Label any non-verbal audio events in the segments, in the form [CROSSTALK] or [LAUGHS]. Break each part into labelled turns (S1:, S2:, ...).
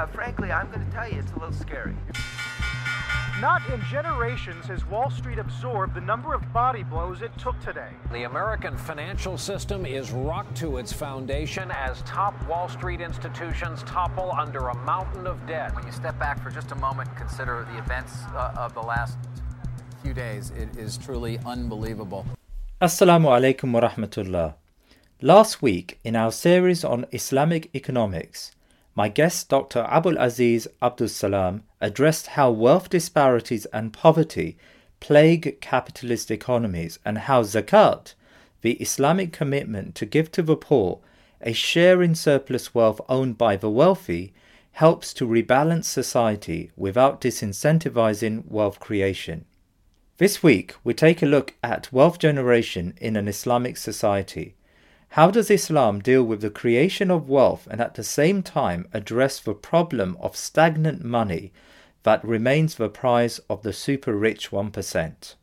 S1: uh, frankly, I'm going to tell you, it's a little scary.
S2: Not in generations has Wall Street absorbed the number of body blows it took today.
S3: The American financial system is rocked to its foundation as top Wall Street institutions topple under a mountain of debt.
S4: When you step back for just a moment and consider the events uh, of the last few days, it is truly unbelievable.
S5: Assalamu alaikum wa rahmatullah. Last week, in our series on Islamic economics, my guest Dr. Abul Izz Abdul Salam addressed how wealth disparities and poverty plague capitalist economies and how zakat, the Islamic commitment to give to the poor a share in surplus wealth owned by the wealthy, helps to rebalance society without disincentivizing wealth creation. This week, we take a look at wealth generation in an Islamic society. How does Islam deal with the creation of wealth and at the same time address the problem of stagnant money that remains the prize of the super rich 1%?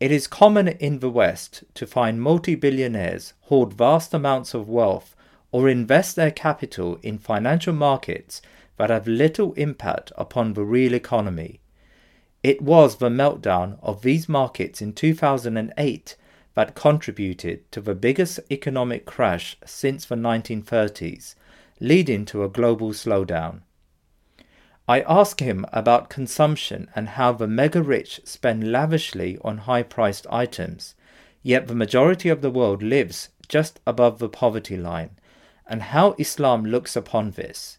S5: It is common in the West to find multi billionaires hoard vast amounts of wealth or invest their capital in financial markets that have little impact upon the real economy. It was the meltdown of these markets in 2008 that contributed to the biggest economic crash since the 1930s, leading to a global slowdown. I ask him about consumption and how the mega rich spend lavishly on high priced items, yet the majority of the world lives just above the poverty line, and how Islam looks upon this.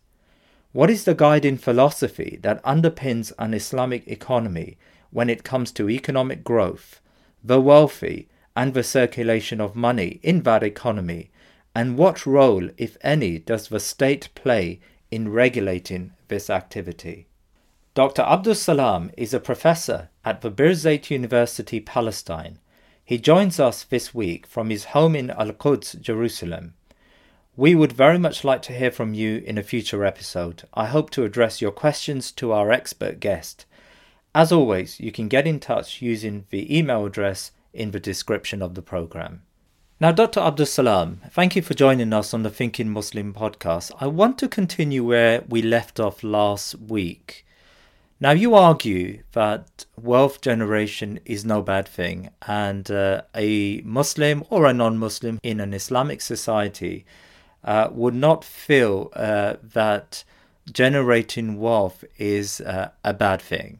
S5: What is the guiding philosophy that underpins an Islamic economy when it comes to economic growth, the wealthy, and the circulation of money in that economy, and what role, if any, does the state play in regulating this activity? Dr. Abdus Salam is a professor at the Birzeit University, Palestine. He joins us this week from his home in Al Quds, Jerusalem. We would very much like to hear from you in a future episode. I hope to address your questions to our expert guest. As always, you can get in touch using the email address in the description of the program. Now, Dr. Abdus Salam, thank you for joining us on the Thinking Muslim podcast. I want to continue where we left off last week. Now, you argue that wealth generation is no bad thing, and uh, a Muslim or a non Muslim in an Islamic society uh, would not feel uh, that generating wealth is uh, a bad thing.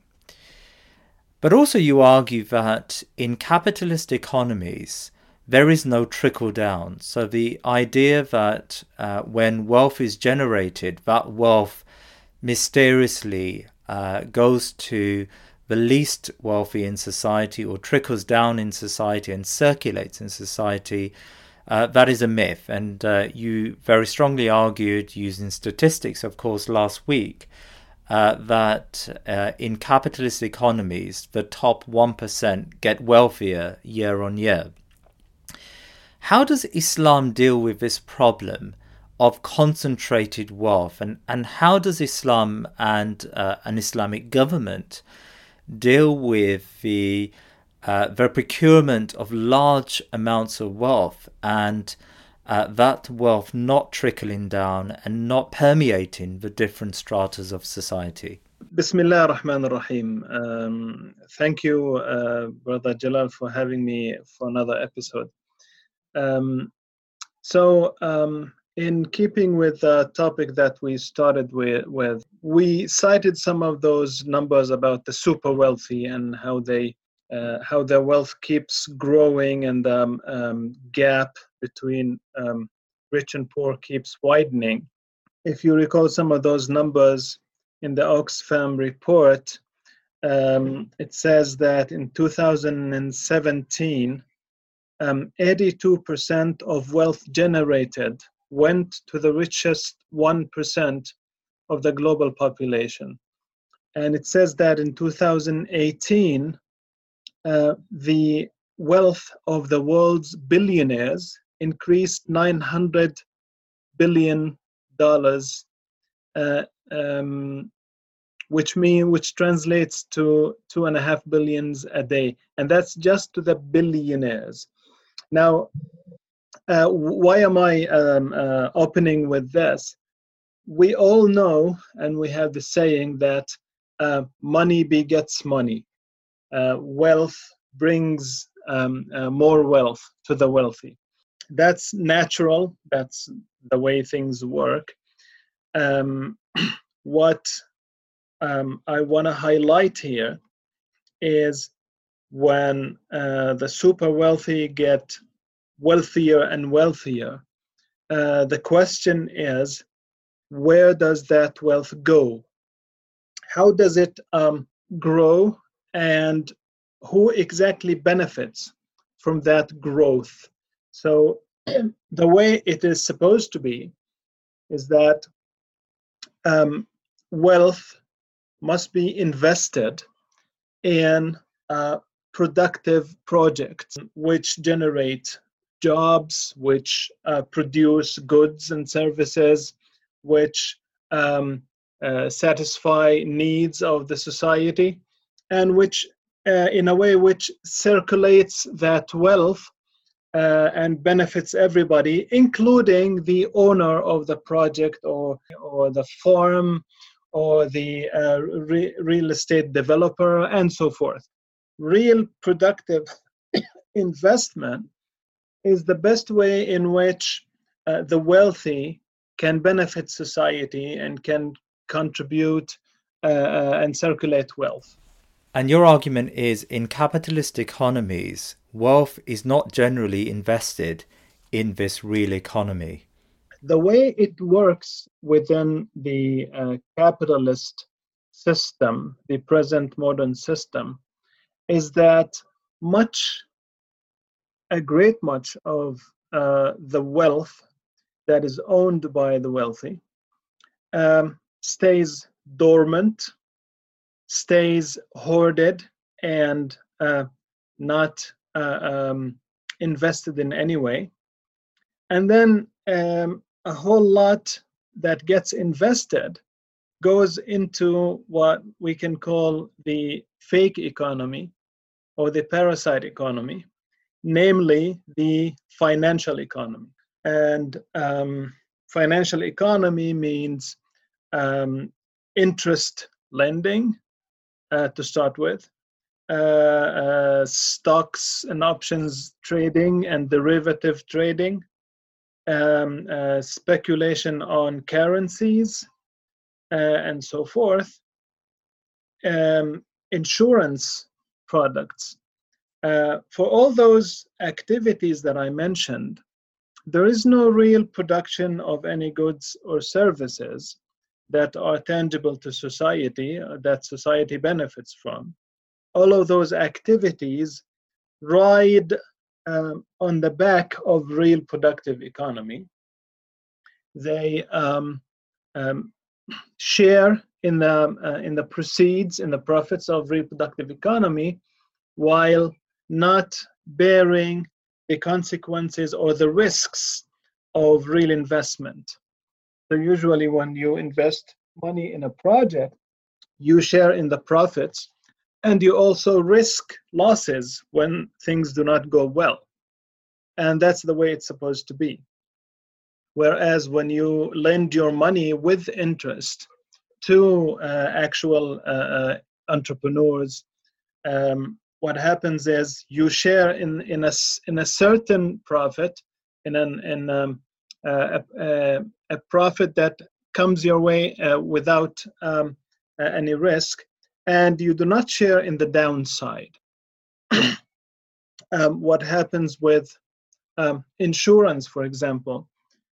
S5: But also, you argue that in capitalist economies, there is no trickle down. So, the idea that uh, when wealth is generated, that wealth mysteriously uh, goes to the least wealthy in society or trickles down in society and circulates in society, uh, that is a myth. And uh, you very strongly argued, using statistics, of course, last week, uh, that uh, in capitalist economies, the top 1% get wealthier year on year. How does Islam deal with this problem of concentrated wealth, and, and how does Islam and uh, an Islamic government deal with the uh, the procurement of large amounts of wealth and uh, that wealth not trickling down and not permeating the different stratas of society.
S6: Bismillah ar-Rahman ar-Rahim. Um, thank you, uh, Brother Jalal, for having me for another episode. Um, so, um, in keeping with the topic that we started with, with, we cited some of those numbers about the super wealthy and how they uh, how their wealth keeps growing and the um, um, gap between um, rich and poor keeps widening. If you recall some of those numbers in the Oxfam report, um, it says that in 2017, 82% um, of wealth generated went to the richest 1% of the global population. And it says that in 2018, uh, the wealth of the world's billionaires increased 900 billion dollars, uh, um, which mean which translates to two and a half billions a day, and that's just to the billionaires. Now, uh, why am I um, uh, opening with this? We all know, and we have the saying that uh, money begets money uh, wealth brings um, uh, more wealth to the wealthy. That's natural, that's the way things work. Um, [CLEARS THROAT] what um, I want to highlight here is when uh, the super wealthy get wealthier and wealthier, uh, the question is where does that wealth go? How does it um, grow and who exactly benefits from that growth. So, [CLEARS THROAT] the way it is supposed to be is that um, wealth must be invested in uh, productive projects which generate jobs, which uh, produce goods and services, which um, uh, satisfy needs of the society and which uh, in a way which circulates that wealth uh, and benefits everybody, including the owner of the project or, or the farm or the uh, re- real estate developer and so forth. Real productive [COUGHS] investment is the best way in which uh, the wealthy can benefit society and can contribute uh, uh, and circulate wealth.
S5: And your argument is in capitalist economies, wealth is not generally invested in this real economy.
S6: The way it works within the uh, capitalist system, the present modern system, is that much, a great much of uh, the wealth that is owned by the wealthy um, stays dormant stays hoarded and uh, not uh, um, invested in any way. And then um, a whole lot that gets invested goes into what we can call the fake economy or the parasite economy, namely the financial economy. And um, financial economy means um, interest lending, uh, to start with. Uh, uh, stocks and options trading and derivative trading, um, speculation on currencies, and so forth. Um, insurance products. Uh, for all those activities that I mentioned, there is no real production of any goods or services that are tangible to society uh, that society benefits from. all of those activities ride um, on the back of real productive economy. They um, um, share in the uh, in the proceeds in the profits of reproductive economy, while not bearing the consequences or the risks of real investment. So usually, when you invest money in a project, you share in the profits and you also risk losses when things do not go well. And that's the way it's supposed to be. Whereas when you lend your money with interest to uh, actual uh, uh, entrepreneurs um, what happens is you share in in a in a certain profit in an in um, a, a, profit that comes your way uh, without um, any risk and you do not share in the downside. [CLEARS THROAT] um, what happens with um, insurance, for example,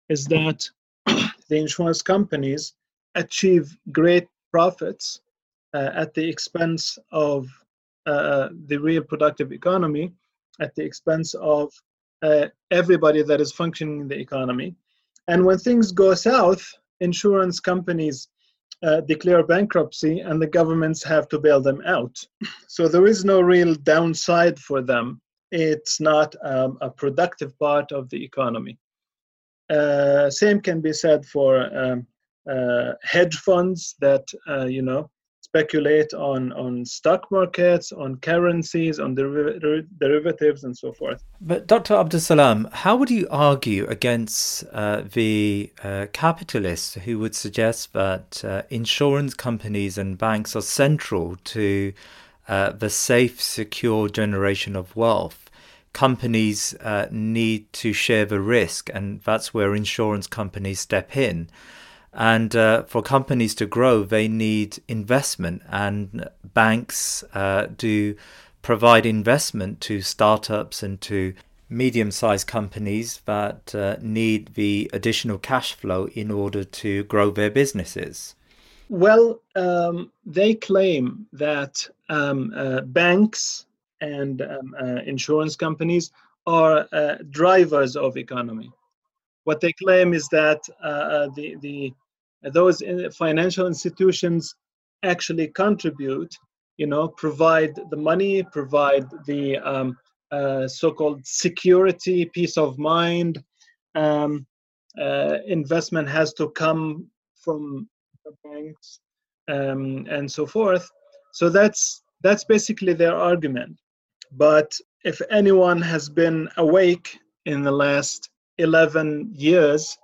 S6: is that [CLEARS THROAT] the insurance companies achieve great profits uh, at the expense of uh, the real productive economy, at the expense of uh, everybody that is functioning in the economy. And when things go south, insurance companies uh, declare bankruptcy and the governments have to bail them out. [CLEARS THROAT] So there is no real downside for them. It's not um, a productive part of the economy. Uh, same can be said for um, uh, hedge funds that uh, you know speculate on on stock markets, on currencies, on deriv- derivatives, and so forth.
S5: But Dr. Abdus Salam, how would you argue against uh, the uh, capitalists who would suggest that uh, insurance companies and banks are central to uh, the safe, secure generation of wealth? Companies uh, need to share the risk, and that's where insurance companies step in. And uh, for companies to grow, they need investment, and banks uh, do provide investment to startups and to medium sized companies that uh, need the additional cash flow in order to grow their businesses.
S6: Well, um, they claim that um, uh, banks and um, uh, insurance companies are uh, drivers of economy what they claim is that uh, uh the, the those financial institutions actually contribute, you know, provide the money, provide the um, uh, so-called security, peace of mind. Um, investment has to come from the banks um, and so forth. So that's that's basically their argument. But if anyone has been awake in the last 11 years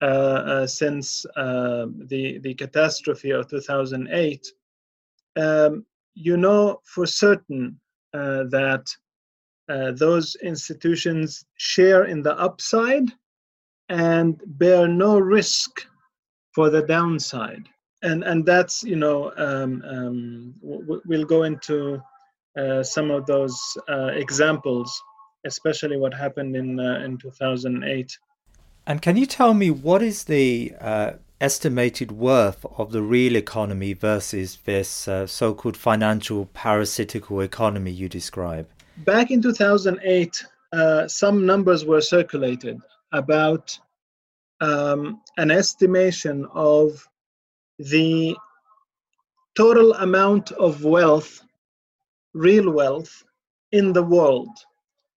S6: uh, uh, since uh, the, the catastrophe of 2008, um, you know for certain that those institutions share in the upside and bear no risk for the downside. And and that's you know um, um, we'll go into uh, some of those uh, examples especially what happened in uh, in 2008.
S5: And can you tell me what is the uh, estimated worth of the real economy versus this uh, so-called financial parasitical economy you describe?
S6: Back in 2008, uh, some numbers were circulated about um, an estimation of the total amount of wealth, real wealth, in the world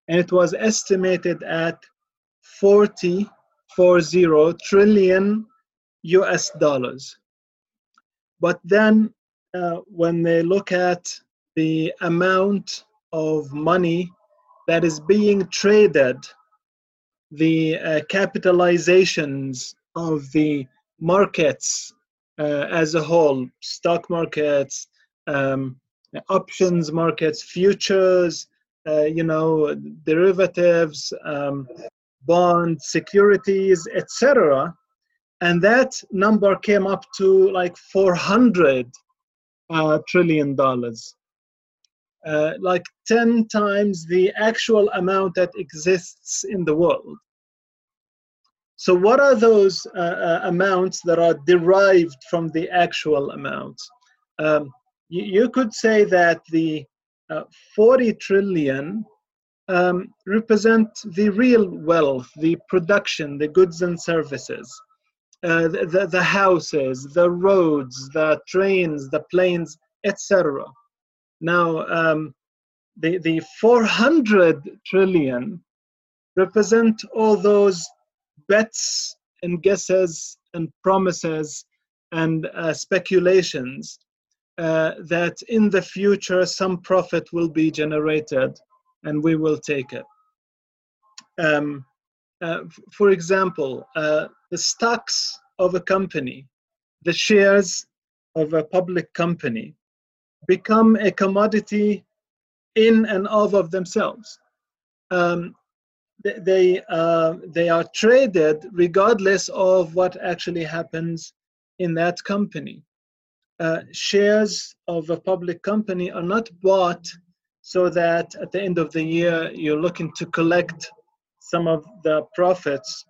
S6: and it was estimated at 40, 40 trillion US dollars. But then uh, when they look at the amount of money that is being traded, the uh, capitalizations of the markets uh, as a whole, stock markets, um, options markets, futures, uh, you know, derivatives, um, bonds, securities, etc. And that number came up to like 400 uh, trillion dollars. Uh, like 10 times the actual amount that exists in the world. So, what are those uh, uh, amounts that are derived from the actual amounts? Um, you, you, could say that the uh, 40 trillion um, represent the real wealth, the production, the goods and services, uh, the, the, the houses, the roads, the trains, the planes, etc. Now, um, the, the 400 trillion represent all those bets and guesses and promises and uh, speculations uh, that in the future some profit will be generated and we will take it. Um, uh, for example, uh, the stocks of a company, the shares of a public company, become a commodity in and of of themselves. Um, they uh, they are traded regardless of what actually happens in that company. Uh, shares of a public company are not bought so that at the end of the year you're looking to collect some of the profits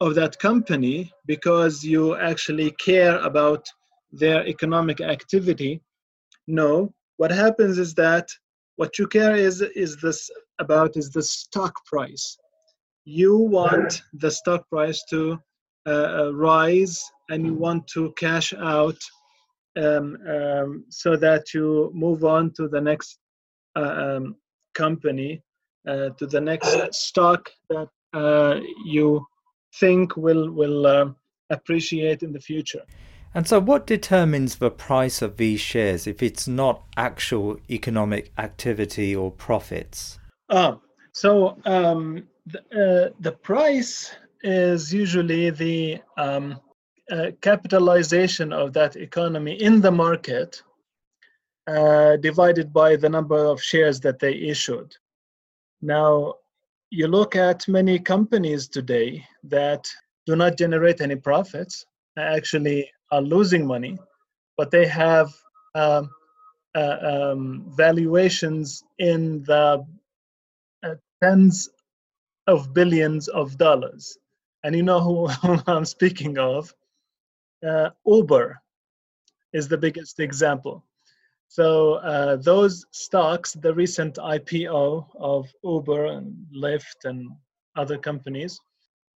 S6: of that company because you actually care about their economic activity. No, what happens is that what you care is is this about is the stock price. You want the stock price to uh, uh rise and you want to cash out um, um, so that you move on to the next uh, um, company, uh, to the next stock that uh, you think will will uh, appreciate in the future.
S5: And so, what determines the price of these shares if it's not actual economic activity or profits?
S6: Ah, so um, the, uh, the price is usually the um, uh, capitalization of that economy in the market uh, divided by the number of shares that they issued. Now, you look at many companies today that do not generate any profits, actually are losing money, but they have um, uh, um, valuations in the uh, tens of billions of dollars. And you know who, who [LAUGHS] I'm speaking of uh, Uber is the biggest example. So uh, those stocks, the recent IPO of Uber and Lyft and other companies,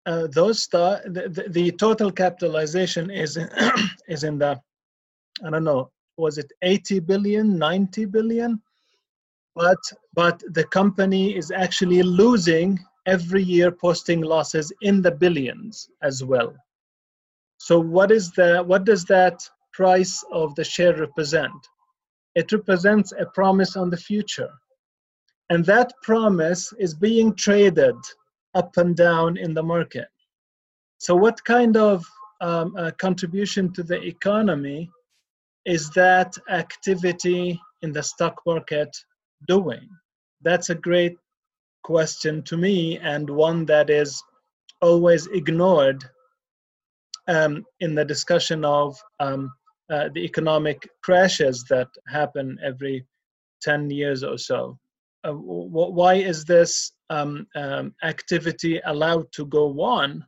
S6: uh, those the, the, the, total capitalization is [CLEARS THROAT] is in the, I don't know, was it 80 billion, 90 billion? But but the company is actually losing every year, posting losses in the billions as well. So what is the what does that price of the share represent? It represents a promise on the future. And that promise is being traded up and down in the market. So, what kind of um, uh, contribution to the economy is that activity in the stock market doing? That's a great question to me, and one that is always ignored um, in the discussion of um, uh, the economic crashes that happen every 10 years or so. Uh, w- why is this um, um, activity allowed to go on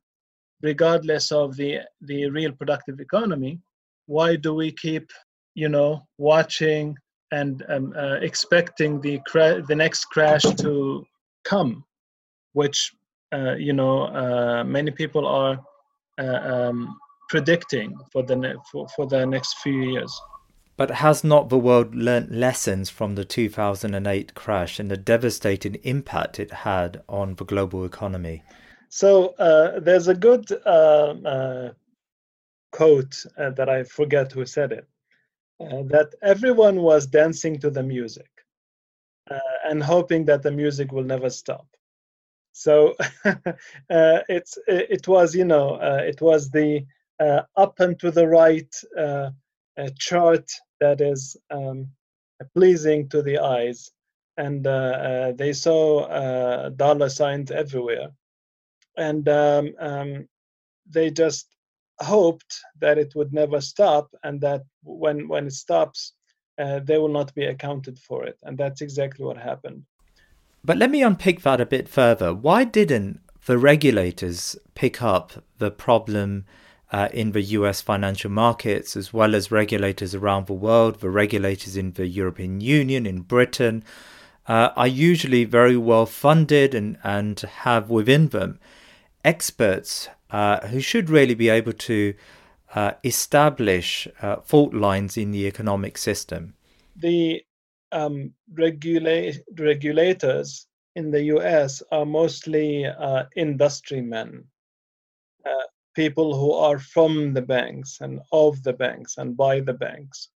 S6: regardless of the, the real productive economy? Why do we keep, you know, watching and um, uh, expecting the, cra- the next crash to come, which, uh, you know, uh, many people are um, predicting for the ne- for, for the next few years.
S5: But has not the world learnt lessons from the 2008 crash and the devastating impact it had on the global economy?
S6: So uh, there's a good uh, uh, quote uh, that I forget who said it uh, that everyone was dancing to the music uh, and hoping that the music will never stop. So [LAUGHS] it's it was you know it was the up and to the right chart that is um, pleasing to the eyes, and they saw dollar signs everywhere. And um, um, they just hoped that it would never stop and that when when it stops uh, they will not be accounted for it. And that's exactly what happened
S5: but let me unpick that a bit further why didn't the regulators pick up the problem uh, in the US financial markets, as well as regulators around the world, the regulators in the European Union, in Britain, uh, are usually very well funded and, and have within them experts uh, who should really be able to uh, establish uh, fault lines in the economic system.
S6: The um, regula- regulators in the US are mostly uh, industry men, uh, people who are from the banks and of the banks and by the banks.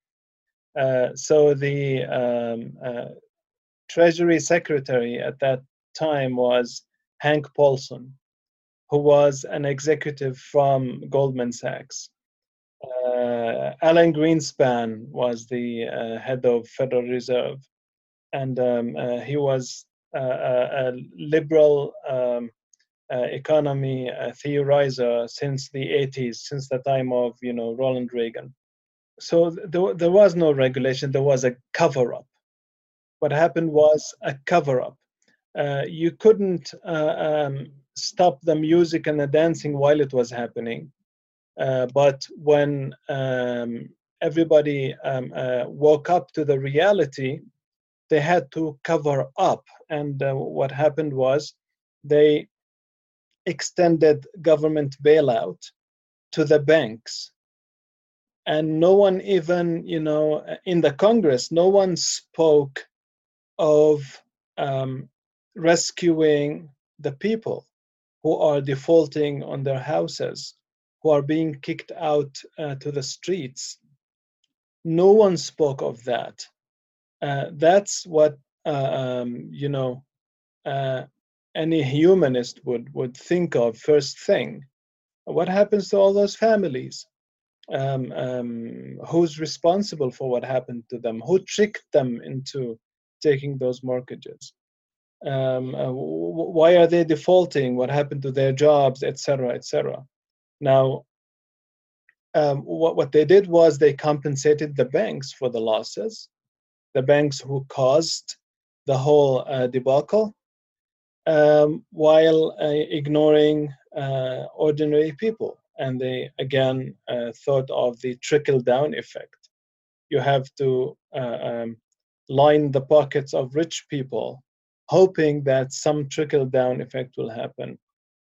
S6: Uh, so the um, uh, Treasury Secretary at that time was Hank Paulson, who was an executive from Goldman Sachs. Uh, Alan Greenspan was the uh, head of Federal Reserve, and um, uh, he was a liberal um, economy theorizer since the 80s, since the time of you know Ronald Reagan. So th- there was no regulation; there was a cover-up. What happened was a cover-up. Uh, you couldn't uh, um, stop the music and the dancing while it was happening. Uh, but when um, everybody um, uh, woke up to the reality, they had to cover up. And uh, what happened was they extended government bailout to the banks. And no one, even, you know, in the Congress, no one spoke of um, rescuing the people who are defaulting on their houses, who are being kicked out uh, to the streets. No one spoke of that. Uh, that's what uh, um, you know uh, any humanist would would think of first thing. What happens to all those families? Um, um, who's responsible for what happened to them? Who tricked them into taking those mortgages? um, uh, why are they defaulting what happened to their jobs etc etc now um, what, what they did was they compensated the banks for the losses. The banks who caused the whole uh, debacle um, while uh, ignoring uh, ordinary people. And they again uh, thought of the trickle down effect. You have to uh, um, line the pockets of rich people hoping that some trickle down effect will happen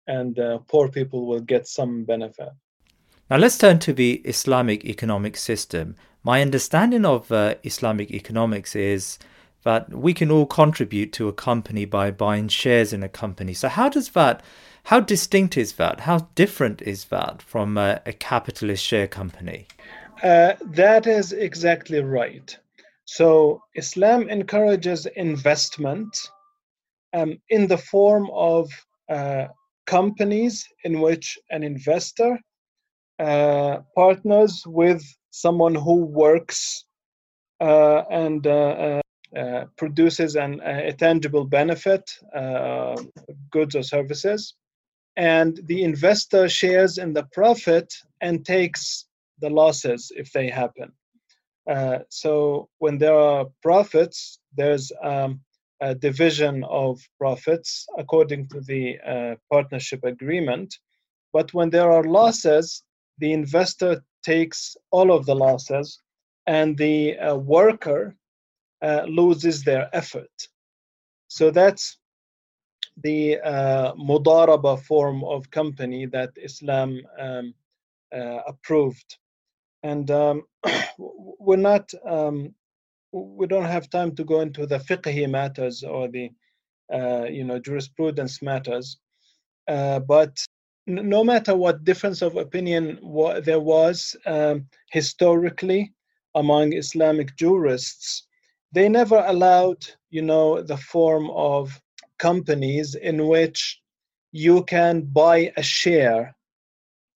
S6: and uh, poor people will get some benefit.
S5: Now let's turn to the Islamic economic system. My understanding of uh, Islamic economics is that we can all contribute to a company by buying shares in a company. So how does that how distinct is that? How different is that from a, a capitalist share company?
S6: Uh, that is exactly right. So Islam encourages investment um, in the form of uh, companies in which an investor uh, partners with someone who works uh, and uh, uh, uh, produces an, a tangible benefit, goods or services, and the investor shares in the profit and takes the losses if they happen. so when there are profits, there's um, division of profits according to the uh, partnership agreement. But when there are losses, the investor takes all of the losses and the uh, worker uh, loses their effort. So that's the uh, mudaraba form of company that Islam um, uh, approved. And um, [CLEARS THROAT] we're not um, we don't have time to go into the fiqhi matters or the uh, you know jurisprudence matters. Uh, but no matter what difference of opinion there was um, historically among islamic jurists they never allowed you know the form of companies in which you can buy a share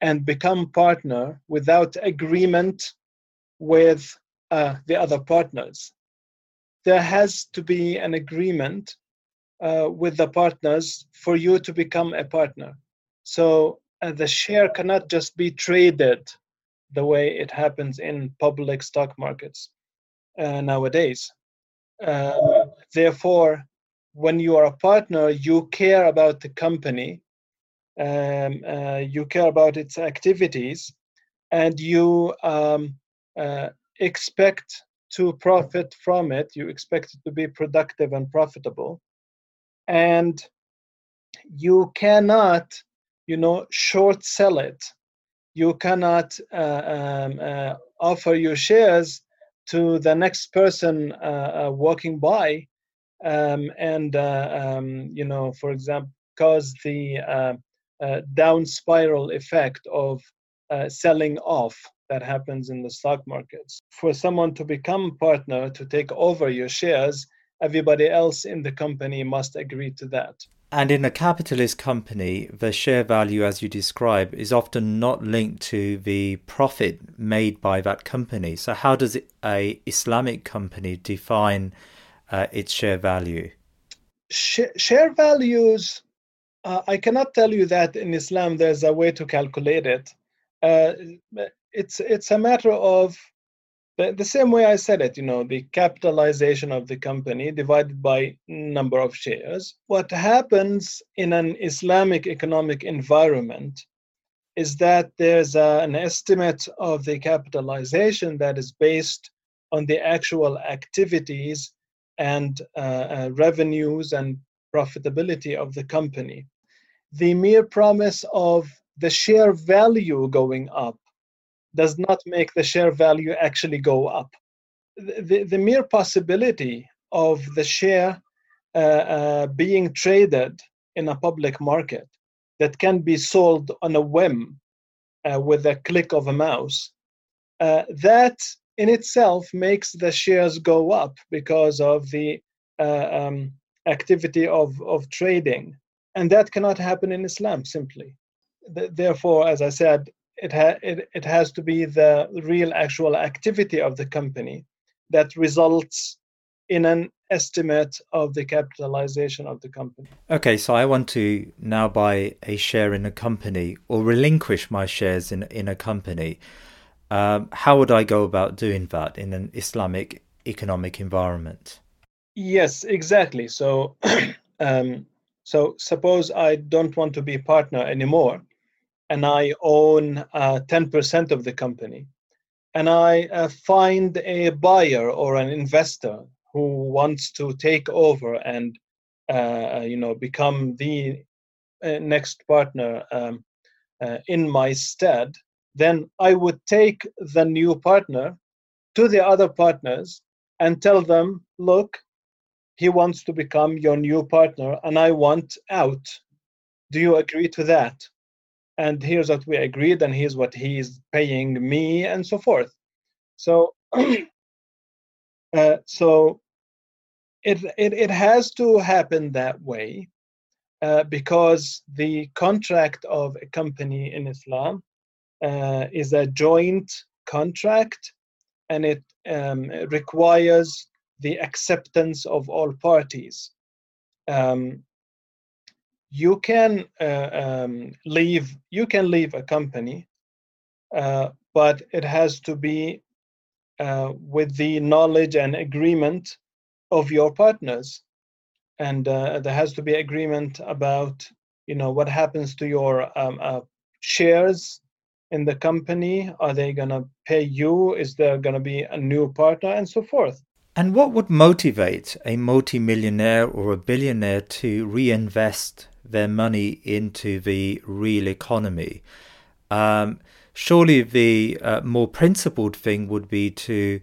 S6: and become partner without agreement with uh, the other partners. There has to be an agreement uh, with the partners for you to become a partner. So uh, the share cannot just be traded the way it happens in public stock markets uh, nowadays. Um, therefore, when you are a partner, you care about the company, um, uh, you care about its activities, and you um, uh, expect to profit from it. You expect it to be productive and profitable. And you cannot, you know, short sell it. You cannot uh, um, uh, offer your shares to the next person uh, uh walking by um, and uh, um, you know for example cause the uh, down spiral effect of selling off that happens in the stock markets for someone to become partner to take over your shares everybody else in the company must agree to that
S5: and in a capitalist company, the share value, as you describe, is often not linked to the profit made by that company. So, how does a Islamic company define uh, its share value?
S6: Sh- share values, uh, I cannot tell you that in Islam there's a way to calculate it. Uh, it's it's a matter of the, the same way I said it, you know, the capitalization of the company divided by number of shares. What happens in an Islamic economic environment is that there's a, an estimate of the capitalization that is based on the actual activities and uh, uh, revenues and profitability of the company. The mere promise of the share value going up does not make the share value actually go up. The, the mere possibility of the share uh, uh, being traded in a public market that can be sold on a whim uh, with a click of a mouse, uh, that in itself makes the shares go up because of the uh, um, activity of, of trading. And that cannot happen in Islam simply. Therefore, as I said, it, ha- it, it has to be the real actual activity of the company that results in an estimate of the capitalization of the company.
S5: Okay, so I want to now buy a share in a company or relinquish my shares in in a company. Um, how would I go about doing that in an Islamic economic environment?
S6: Yes, exactly. So, [CLEARS THROAT] um, so suppose I don't want to be a partner anymore and I own uh, 10% of the company, and I uh, find a buyer or an investor who wants to take over and uh, you know become the uh, next partner um, uh, in my stead, then I would take the new partner to the other partners and tell them, look, he wants to become your new partner, and I want out. Do you agree to that? And here's what we agreed and here's what he's paying me and so forth so [CLEARS THROAT] uh, so it, it it has to happen that way uh, because the contract of a company in Islam uh, is a joint contract and it um, requires the acceptance of all parties. Um, you can uh, um, leave you can leave a company uh, but it has to be uh, with the knowledge and agreement of your partners. And uh, there has to be agreement about you know what happens to your um, uh, shares in the company. Are they going to pay you? Is there going to be a new partner? And so forth.
S5: And what would motivate a multimillionaire or a billionaire to reinvest their money into the real economy. Um, surely the uh, more principled thing would be to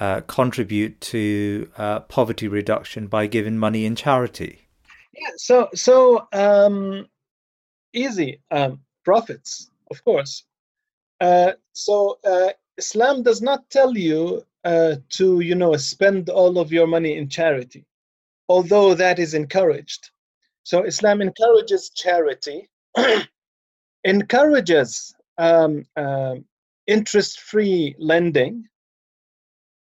S5: uh, contribute to uh, poverty reduction by giving money in charity.
S6: Yeah, so so um, easy um, profits, of course. Uh, so uh, Islam does not tell you uh, to you know spend all of your money in charity, although that is encouraged. So Islam encourages charity, [CLEARS THROAT] encourages um, uh, interest-free lending,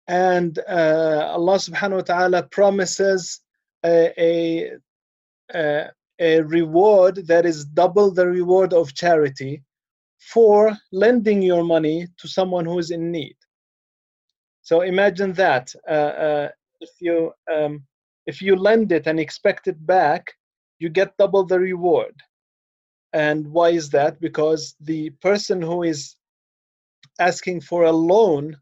S6: and uh, Allah Subhanahu wa Taala promises a, a, a, a reward that is double the reward of charity for lending your money to someone who is in need. So imagine that uh, uh, if you um, if you lend it and expect it back, you get double the reward. And why is that? Because the person who is asking for a loan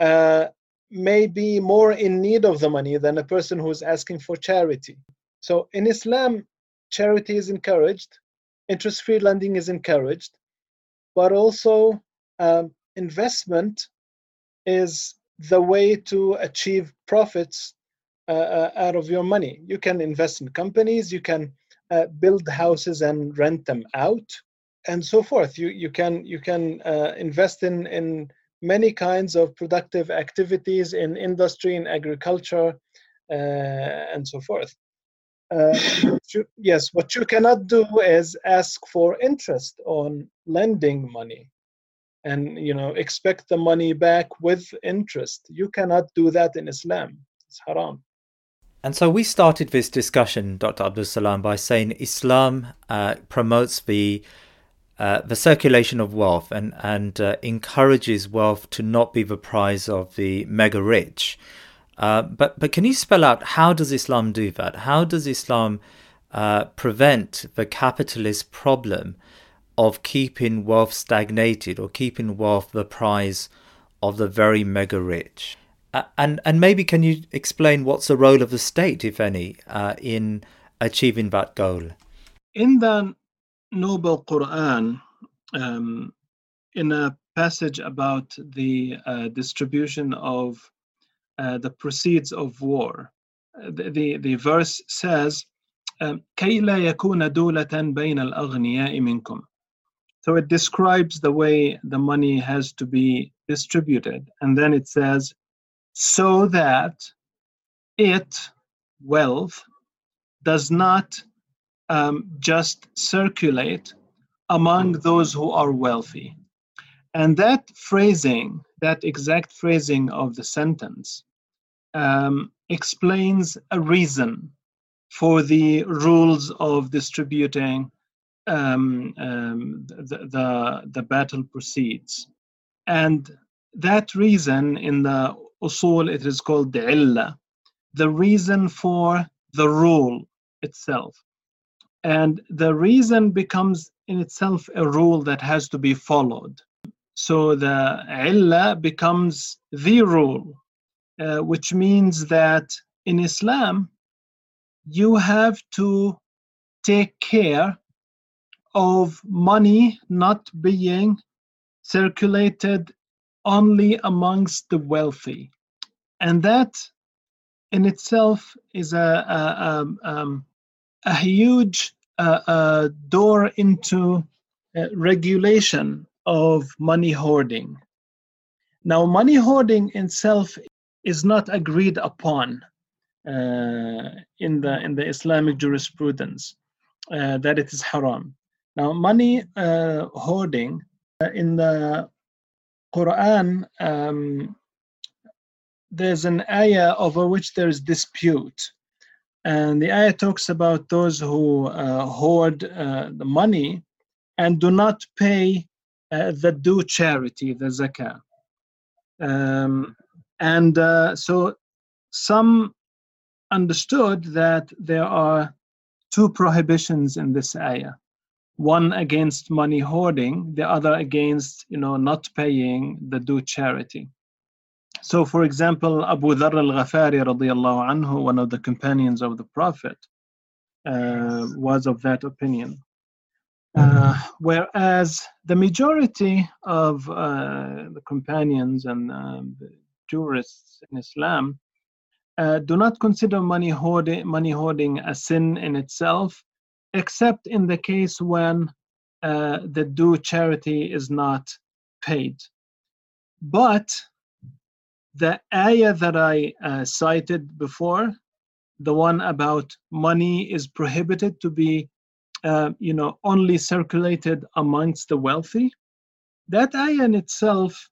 S6: uh, may be more in need of the money than a person who's asking for charity. So in Islam, charity is encouraged, interest free lending is encouraged, but also um, investment is the way to achieve profits out of your money. You can invest in companies, you can uh, build houses and rent them out, and so forth. You you can you can uh, invest in in many kinds of productive activities in industry, in agriculture, uh, and so forth. Uh, you, yes, what you cannot do is ask for interest on lending money and you know expect the money back with interest you cannot do that in islam it's haram
S5: and so we started this discussion dr abdul salam by saying islam uh, promotes the uh, the circulation of wealth and and uh, encourages wealth to not be the prize of the mega rich. Uh, but but can you spell out how does Islam do that? How does Islam uh, prevent the capitalist problem of keeping wealth stagnated or keeping wealth the prize of the very mega rich? and and maybe can you explain what's the role of the state, if any, uh, in achieving that goal?
S6: In the Noble Quran, um, in a passage about the uh, distribution of uh, the proceeds of war, uh, the, the, the verse says, um, كي لا يكون دولة بين الأغنياء منكم. So it describes the way the money has to be distributed. And then it says, so that it, wealth, does not um, just circulate among those who are wealthy. And that phrasing, that exact phrasing of the sentence, um, explains a reason for the rules of distributing um, um, the, the, the battle proceeds. And that reason in the usul, it is called the illa, the reason for the rule itself. And the reason becomes in itself a rule that has to be followed. So the illa becomes the rule uh, which means that in islam you have to take care of money not being circulated only amongst the wealthy and that in itself is a, a, a um, a huge uh, uh, door into uh, regulation of money hoarding. Now, money hoarding itself is not agreed upon uh, in the in the Islamic jurisprudence uh, that it is haram. Now, money uh, hoarding in the Quran, um, there's an ayah over which there is dispute. And the ayah talks about those who uh, hoard uh, the money and do not pay uh, the due charity, the zakah. Um, and uh, so some understood that there are two prohibitions in this ayah. One against money hoarding the other against you know not paying the due charity so, for example, Abu Dharr al-Ghafari radiallahu anhu, one of the companions of the Prophet, uh, was of that opinion. Uh, whereas the majority of uh, the companions and um, the jurists in Islam uh, do not consider money hoarding, money hoarding a sin in itself, except in the case when uh, the due charity is not paid. But the ayah that I uh, cited before, the one about money is prohibited to be, uh, you know, only circulated amongst the wealthy, that ayah in itself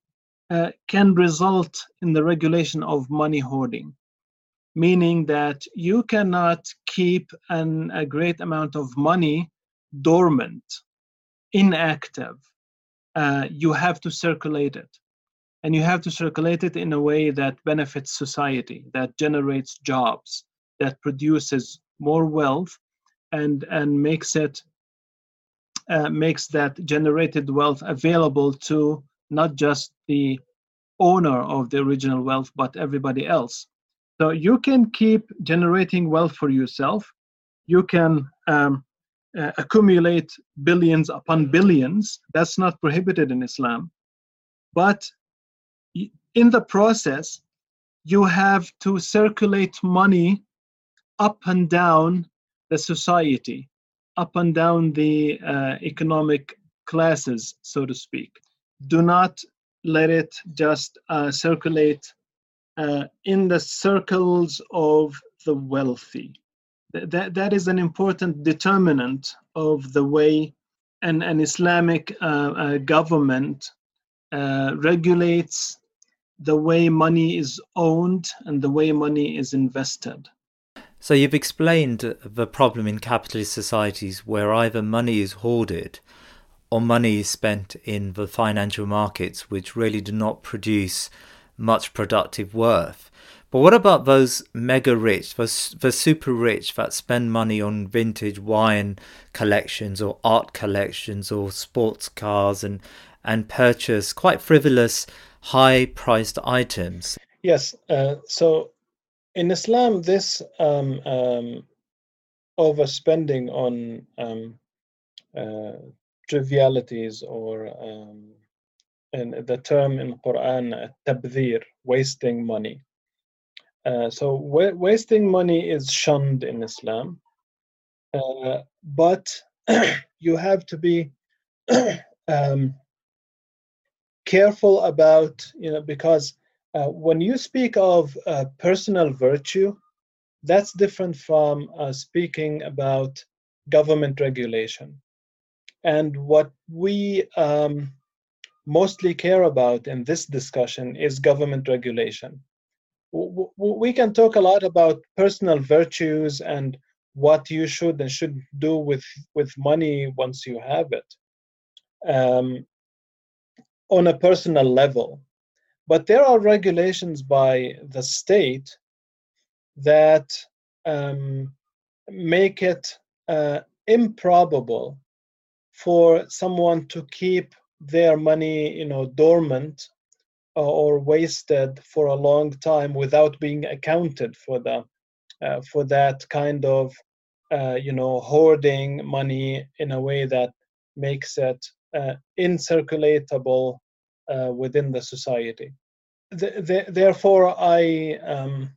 S6: uh, can result in the regulation of money hoarding, meaning that you cannot keep an, a great amount of money dormant, inactive. Uh, you have to circulate it and you have to circulate it in a way that benefits society that generates jobs that produces more wealth and and makes it uh, makes that generated wealth available to not just the owner of the original wealth, but everybody else. So you can keep generating wealth for yourself. You can um, uh, accumulate billions upon billions. That's not prohibited in Islam. But in the process, you have to circulate money up and down the society, up and down the uh, economic classes, so to speak. Do not let it just uh, circulate uh, in the circles of the wealthy. That, that is an important determinant of the way an, an Islamic uh, uh, government uh, regulates the way money is owned and the way money is invested.
S5: So, you've explained the problem in capitalist societies where either money is hoarded or money is spent in the financial markets, which really do not produce much productive worth. But what about those mega rich, those the super rich that spend money on vintage wine collections or art collections or sports cars and and purchase quite frivolous, high priced items?
S6: Yes. Uh, so in Islam, this um, um, overspending on um, uh, trivialities or um, and the term in Quran tabdir, wasting money. Uh, so wa- wasting money is shunned in Islam, uh, but [CLEARS THROAT] you have to be [CLEARS THROAT] um, careful about you know because uh, when you speak of uh, personal virtue, that's different from uh, speaking about government regulation. And what we um, mostly care about in this discussion is government regulation. We can talk a lot about personal virtues and what you should and should do with, with money once you have it um, on a personal level. But there are regulations by the state that um, make it uh, improbable for someone to keep their money, you know, dormant or, or wasted for a long time without being accounted for the uh, for that kind of uh, you know hoarding money in a way that makes it uh, incirculatable uh, within the society. The, the, therefore, I um,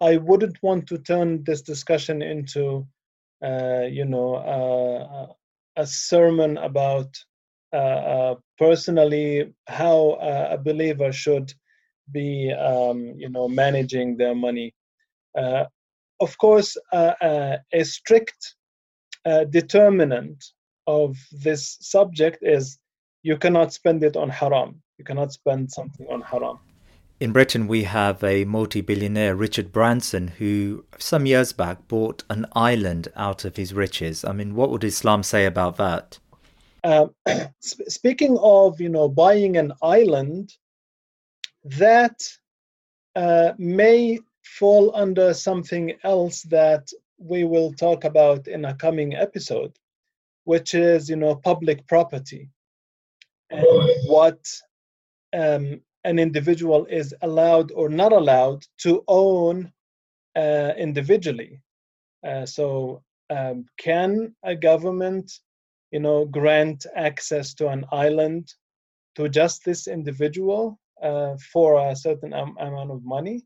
S6: I wouldn't want to turn this discussion into uh, you know uh, a sermon about uh, uh, personally how uh, a believer should be um, you know managing their money of course a strict determinant of this subject is you cannot spend it on haram you cannot spend something on haram
S5: in Britain, we have a multi billionaire, Richard Branson, who some years back bought an island out of his riches. I mean, what would Islam say about that?
S6: Uh, [CLEARS THROAT] speaking of, you know, buying an island, that uh, may fall under something else that we will talk about in a coming episode, which is, you know, public property what um, an individual is allowed or not allowed to own uh, individually. Uh, so, um, can a government you know, grant access to an island to just this individual uh, for a certain am- amount of money?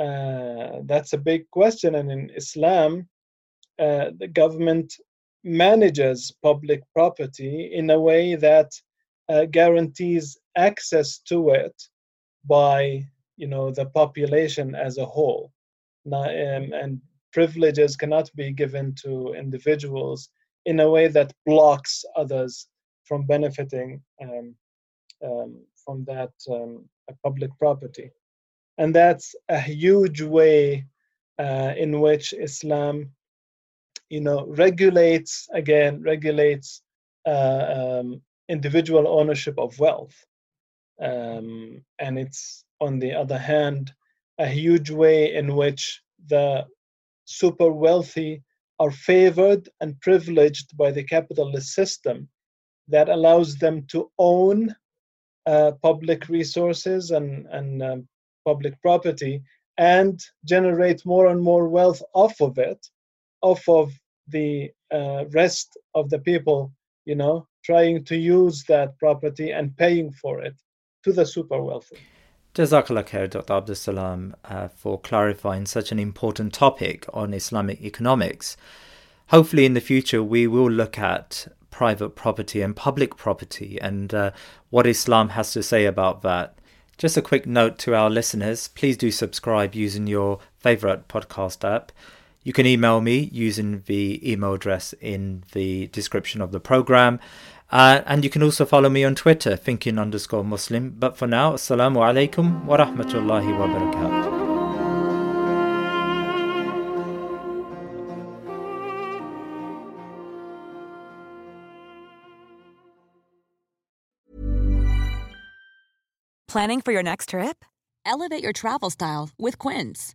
S6: Uh, that's a big question. And in Islam, uh, the government manages public property in a way that uh, guarantees access to it by you know the population as a whole um, and privileges cannot be given to individuals in a way that blocks others from benefiting um, um, from that um, public property. And that's a huge way uh, in which Islam, you know, regulates again regulates uh, um, individual ownership of wealth, um, and it's on the other hand a huge way in which the super wealthy are favored and privileged by the capitalist system that allows them to own uh, public resources and, and um, public property and generate more and more wealth off of it, off of the uh, rest of the people, you know, trying to use that property and paying for it to the super wealthy.
S5: Jazakallah khair, Dr. Abdul Salam, uh, for clarifying such an important topic on Islamic economics. Hopefully, in the future, we will look at private property and public property and uh, what Islam has to say about that. Just a quick note to our listeners please do subscribe using your favorite podcast app. You can email me using the email address in the description of the program. Uh, and you can also follow me on Twitter, thinking underscore Muslim. But for now, Assalamu alaikum wa rahmatullahi wa barakatuh.
S7: Planning for your next trip? Elevate your travel style with Quince.